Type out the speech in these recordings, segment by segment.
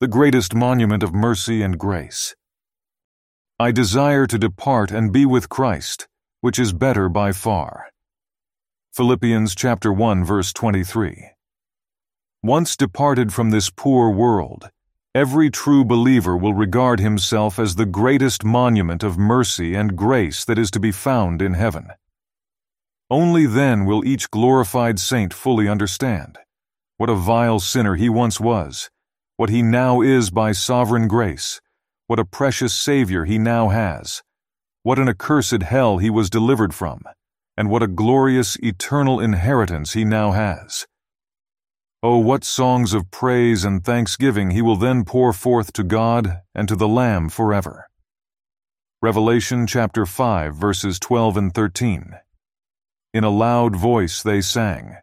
the greatest monument of mercy and grace. I desire to depart and be with Christ, which is better by far. Philippians chapter 1 verse 23. Once departed from this poor world, every true believer will regard himself as the greatest monument of mercy and grace that is to be found in heaven. Only then will each glorified saint fully understand what a vile sinner he once was, what he now is by sovereign grace, what a precious Savior he now has, what an accursed hell he was delivered from, and what a glorious eternal inheritance he now has. Oh, what songs of praise and thanksgiving he will then pour forth to God and to the Lamb forever. Revelation chapter 5 verses 12 and 13. In a loud voice they sang,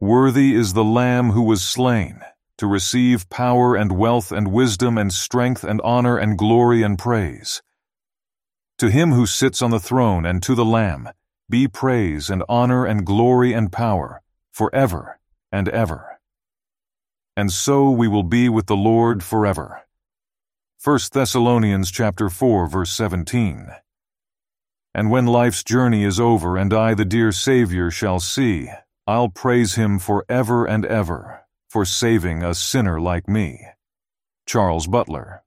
Worthy is the Lamb who was slain to receive power and wealth and wisdom and strength and honor and glory and praise. To him who sits on the throne and to the Lamb be praise and honor and glory and power forever and ever. And so we will be with the Lord forever. 1 Thessalonians chapter 4 verse 17. And when life's journey is over and I the dear Savior shall see, I'll praise him forever and ever for saving a sinner like me. Charles Butler